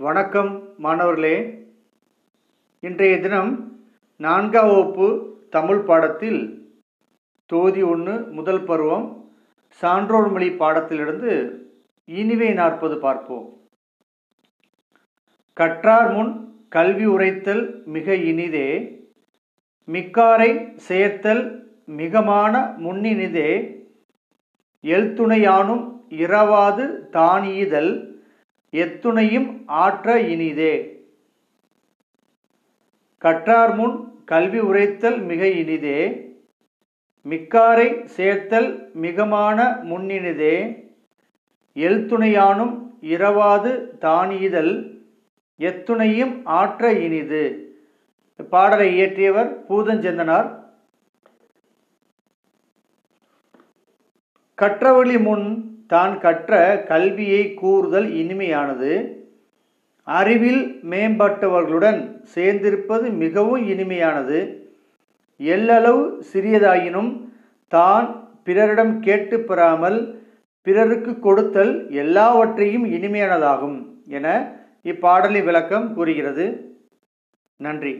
வணக்கம் மாணவர்களே. இன்றைய தினம் நான்காம் வகுப்பு தமிழ் பாடத்தில் தொகுதி ஒன்று முதல் பருவம் சான்றோர் மொழி பாடத்திலிருந்து இனிவை நாற்பது பார்ப்போம். கற்றார் முன் கல்வி உரைத்தல் மிக இனிதே மிக்காரை சேர்த்தல் மிகமான முன்னினிதே எழுத்துணையானும் இரவாது தானியுதல் எத்துணையும் ஆற்ற இனிதே. கற்றார் முன் கல்வி உரைத்தல் மிக இனிதே. மிக்காரை சேர்த்தல் மிகமான முன்னினிதே. எல்துணையானும் இரவாது தானியதல் எத்துணையும் ஆற்ற இனிது. பாடலை இயற்றியவர் பூதஞ்செந்தனார். கற்றவழி முன் தான் கற்ற கல்வியை கூறுதல் இனிமையானது. அறிவில் மேம்பட்டவர்களுடன் சேர்ந்திருப்பது மிகவும் இனிமையானது. எல்லளவு சிறியதாயினும் தான் பிறரிடம் கேட்டு பெறாமல் பிறருக்கு கொடுத்தல் எல்லாவற்றையும் இனிமையானதாகும் என இப்பாடலின் விளக்கம் கூறுகிறது. நன்றி.